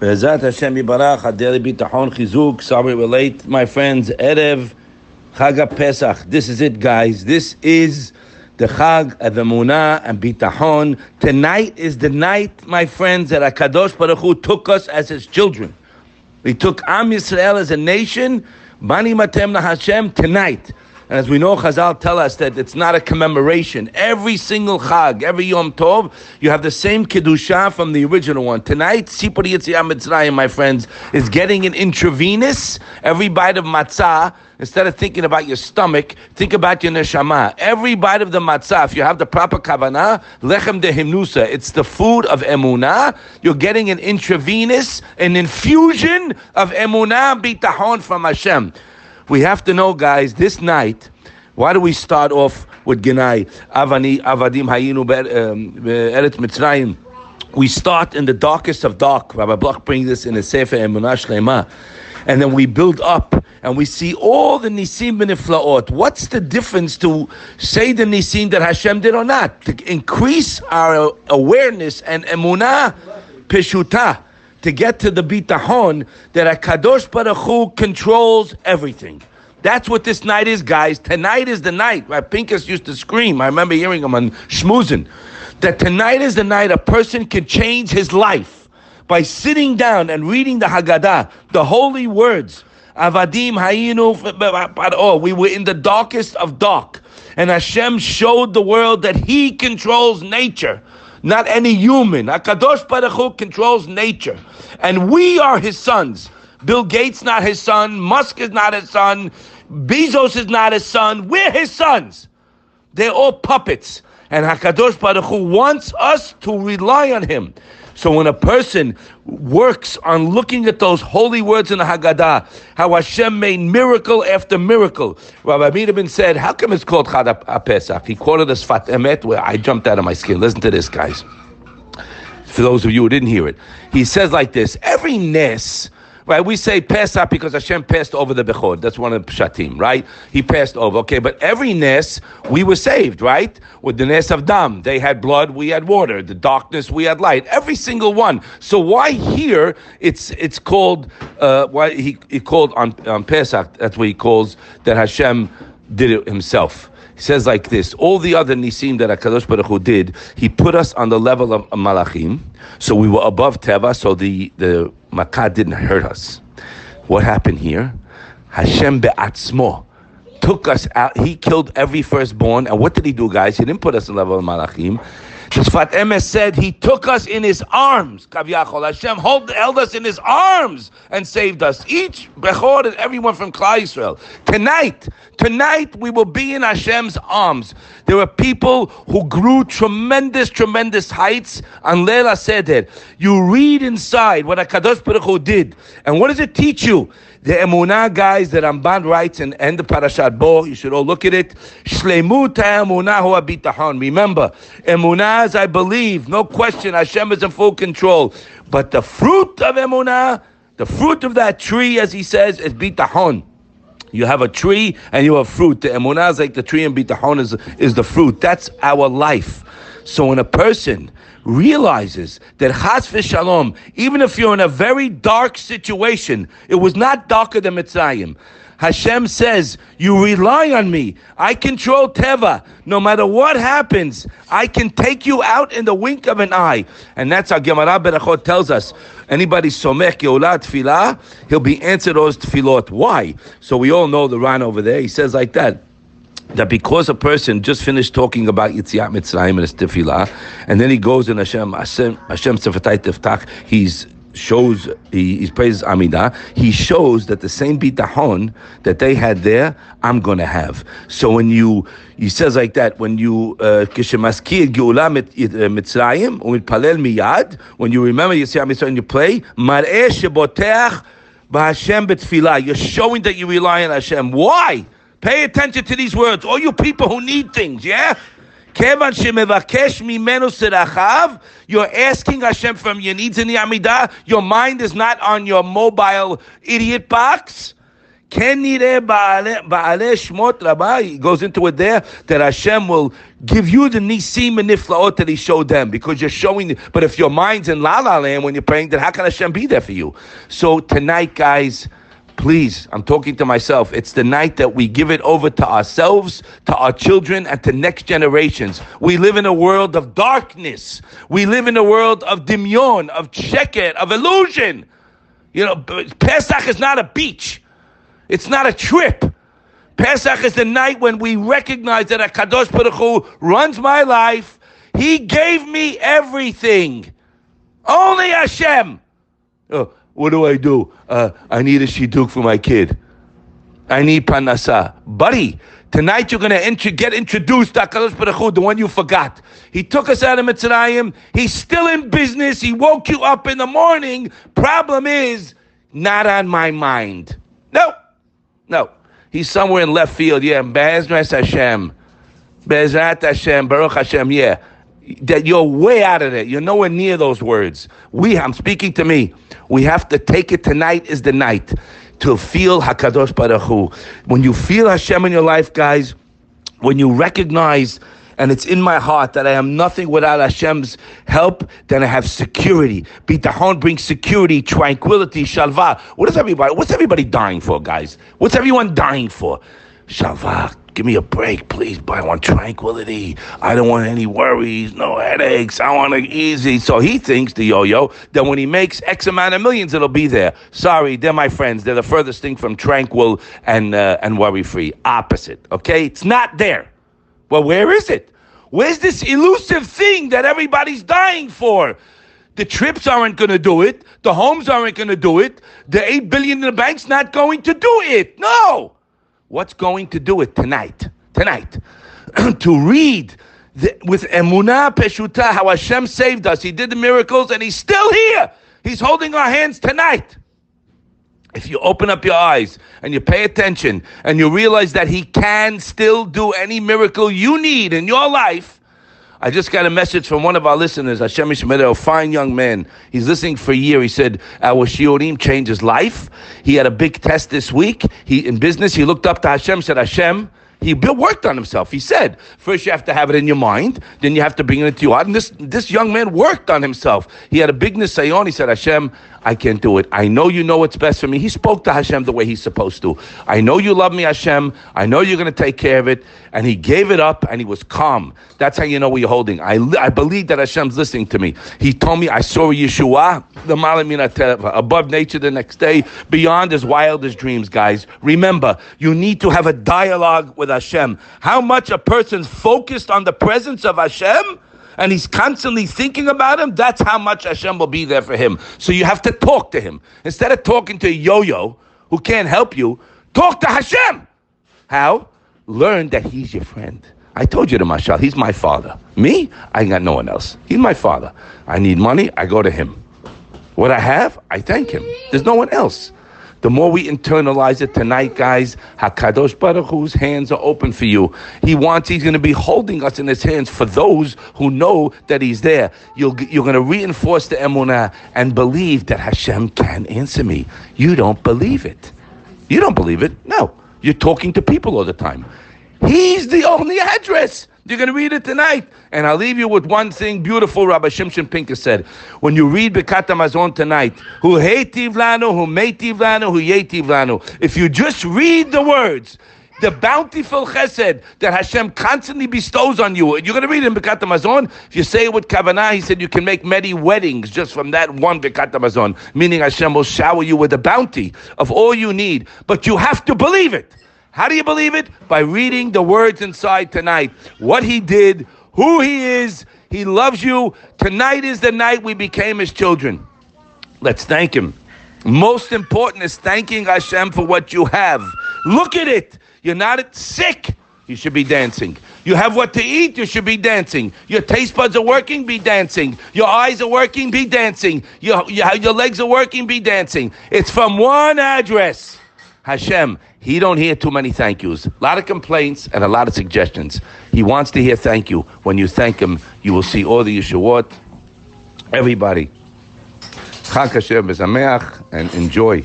Be'ezat Hashem Yibarach, Adeli Bitachon Chizuk, sorry we're late, my friends, Erev, Chag Pesach. This is it, guys. This is the Chag of Emunah and Bitachon. Tonight is the night, my friends, that HaKadosh Baruch Hu took us as His children. He took Am Yisrael as a nation, Bani Matem Hashem, tonight. And as we know, Chazal tell us that it's not a commemoration. Every single Chag, every Yom Tov, you have the same Kedusha from the original one. Tonight, Sipur Yitziat Mitzrayim, my friends, is getting an intravenous. Every bite of matzah, instead of thinking about your stomach, think about your neshama. Every bite of the matzah, if you have the proper kavanah, lechem de himnusa, it's the food of emunah. You're getting an intravenous, an infusion of emunah bitahon from Hashem. We have to know, guys, this night, why do we start off with Genai? Avani, Avadim Hayinu um, Eret Mitzrayim. We start in the darkest of dark. Rabbi Bloch brings this in a Sefer Emunah Shlema. And then we build up and we see all the Nisim Beniflaot. What's the difference to say the Nisim that Hashem did or not? To increase our awareness and Emunah Peshuta to get to the bitahon that a Kadosh Baruch Hu controls everything. That's what this night is, guys. Tonight is the night. Right? Pinkus used to scream. I remember hearing him on Schmoozin. That tonight is the night a person can change his life by sitting down and reading the Haggadah, the holy words. Avadim Hayinu oh, We were in the darkest of dark. And Hashem showed the world that He controls nature not any human. Hakadosh Baruch Hu controls nature, and we are His sons. Bill Gates not His son. Musk is not His son. Bezos is not His son. We're His sons. They're all puppets, and Hakadosh Baruch Hu wants us to rely on Him. So when a person works on looking at those holy words in the Haggadah, how Hashem made miracle after miracle. Rabbi Biederman said, how come it's called Chag HaPesach? He quoted us Sfat Emet, where I jumped out of my skin. Listen to this, guys. For those of you who didn't hear it. He says like this, every Nes Right? We say Pesach because Hashem passed over the Bechor. That's one of the Pshatim, right? He passed over. Okay, but every Nes, we were saved, right? With the Nes of Dam. They had blood, we had water. The darkness, we had light. Every single one. So why here it's it's called uh, why he, he called on, on Pesach, that's what he calls that Hashem did it himself. He says like this: All the other nisim that Hakadosh Baruch Hu did, he put us on the level of malachim, so we were above teva. So the the Makkah didn't hurt us. What happened here? Hashem be'atzmo took us out. He killed every firstborn. And what did he do, guys? He didn't put us on the level of Malachim. Sfat Emes said he took us in his arms. Kavyachol Hashem hold, held us in his arms and saved us. Each Bechor and everyone from Klal Yisrael. Tonight, tonight we will be in Hashem's arms. There were people who grew tremendous, tremendous heights And Leila said that. You read inside what Hakadosh Baruch Hu did, and what does it teach you? The Emunah guys that Ramban writes in end of Parashat Bo, you should all look at it. Shlemut Emunah hu abitahon. Remember, Emunah is I believe, no question, Hashem is in full control. But the fruit of Emunah, the fruit of that tree, as he says, is bitahon. You have a tree and you have fruit. The emunah is like the tree and bitahon is, is the fruit. That's our life. So when a person realizes that chas v'shalom, even if you're in a very dark situation, it was not darker than Mitzrayim. Hashem says, You rely on me. I control Teva. No matter what happens, I can take you out in the wink of an eye. And that's how Gemara Berachot tells us. Anybody somech geulah tefillah, he'll be answered those tefillot. Why? So we all know the Ran over there. He says like that that because a person just finished talking about Yitziat Mitzrayim and his tefillah, and then he goes in Hashem, Hashem, Hashem Sefatai Tiftach, he's shows he, he praises Amida, he shows that the same bitahon that they had there, I'm to have. So when you, he says like that, when you uh, kishemaskir geula uh, mitzrayim umitpalel miyad, when you remember Yitziat Mitzrayim, and you play mar'eh sheboteach b'Hashem betfilah. You're showing that you rely on Hashem. Why? Pay attention to these words. All you people who need things, yeah? You're asking Hashem from your needs in the Amidah. Your mind is not on your mobile idiot box. Rabbi. He goes into it there that Hashem will give you the nisim and niflaot that He showed them because you're showing. But if your mind's in la la land when you're praying, then how can Hashem be there for you? So tonight, guys. Please, I'm talking to myself. It's the night that we give it over to ourselves, to our children, and to next generations. We live in a world of darkness. We live in a world of dimyon, of cheket, of illusion. You know, Pesach is not a beach. It's not a trip. Pesach is the night when we recognize that a Kadosh Baruch Hu runs my life. He gave me everything. Only Hashem. Oh, what do I do? Uh, I need a shidduch for my kid. I need panasa. Buddy, tonight you're going to int- get introduced to HaKadosh the one you forgot. He took us out of Mitzrayim. He's still in business. He woke you up in the morning. Problem is, not on my mind. No, no. He's somewhere in left field. Yeah, Bezrat Hashem. Bezrat Hashem, Baruch Hashem, yeah that you're way out of it. You're nowhere near those words. We, I'm speaking to me. We have to take it tonight is the night to feel Hakadosh Baruch Hu. When you feel Hashem in your life, guys, when you recognize and it's in my heart that I am nothing without Hashem's help, then I have security. Bitachon brings security, tranquility, shalva. What is everybody? What's everybody dying for, guys? What's everyone dying for? Shalva, Give me a break, please. But I want tranquility. I don't want any worries, no headaches. I want it easy. So he thinks, the yo-yo, that when he makes X amount of millions, it'll be there. Sorry, they're my friends. They're the furthest thing from tranquil and uh, and worry-free. Opposite. Okay, it's not there. Well, where is it? Where's this elusive thing that everybody's dying for? The trips aren't going to do it. The homes aren't going to do it. The eight billion in the bank's not going to do it. No. What's going to do it tonight? Tonight. to read the, with Emunah Peshuta how Hashem saved us. He did the miracles and He's still here. He's holding our hands tonight. If you open up your eyes and you pay attention and you realize that He can still do any miracle you need in your life, I just got a message from one of our listeners, Hashem Ishmael, a fine young man. He's listening for a year. He said, Our Shiorim changed his life. He had a big test this week. He In business, he looked up to Hashem, said, Hashem, he worked on himself. He said, first you have to have it in your mind, then you have to bring it into your heart. And this, this young man worked on himself. He had a big nisayon. He said, Hashem, I can't do it. I know you know what's best for me. He spoke to Hashem the way he's supposed to. I know you love me, Hashem. I know you're going to take care of it. And he gave it up and he was calm. That's how you know what you're holding. I, I believe that Hashem's listening to me. He told me I saw Yeshua, the Malamina above nature the next day, beyond his wildest dreams, guys. Remember, you need to have a dialogue with Hashem. How much a person's focused on the presence of Hashem and he's constantly thinking about him, that's how much Hashem will be there for him. So you have to talk to him. Instead of talking to a yo-yo who can't help you, talk to Hashem. How? Learn that he's your friend. I told you to Mashal, he's my father. Me? I got no one else. He's my father. I need money, I go to him. What I have, I thank him. There's no one else. The more we internalize it tonight, guys, Hakadosh Baruch Hu's hands are open for you. He wants, he's going to be holding us in his hands for those who know that he's there. You're, you're going to reinforce the emunah and believe that Hashem can answer me. You don't believe it. You don't believe it? No. You're talking to people all the time. He's the only address. You're going to read it tonight. And I'll leave you with one thing beautiful Rabbi Shimshon Pinkus said. When you read Birkat Hamazon tonight, who hativ lanu, who meitiv lanu, who yetiv lanu. If you just read the words, the bountiful chesed that Hashem constantly bestows on you. You're going to read in Birkat Hamazon. If you say it with Kavanah, he said you can make many weddings just from that one Birkat Hamazon, meaning Hashem will shower you with the bounty of all you need. But you have to believe it. How do you believe it? By reading the words inside tonight. What he did, who he is. He loves you. Tonight is the night we became his children. Let's thank him. Most important is thanking Hashem for what you have. Look at it. You're not sick. You should be dancing. You have what to eat, you should be dancing. Your taste buds are working, be dancing. Your eyes are working, be dancing. Your, your, your legs are working, be dancing. It's from one address. Hashem, he don't hear too many thank yous. A lot of complaints and a lot of suggestions. He wants to hear thank you. When you thank him, you will see all the Yeshuot. Everybody. Chag Hashem and enjoy.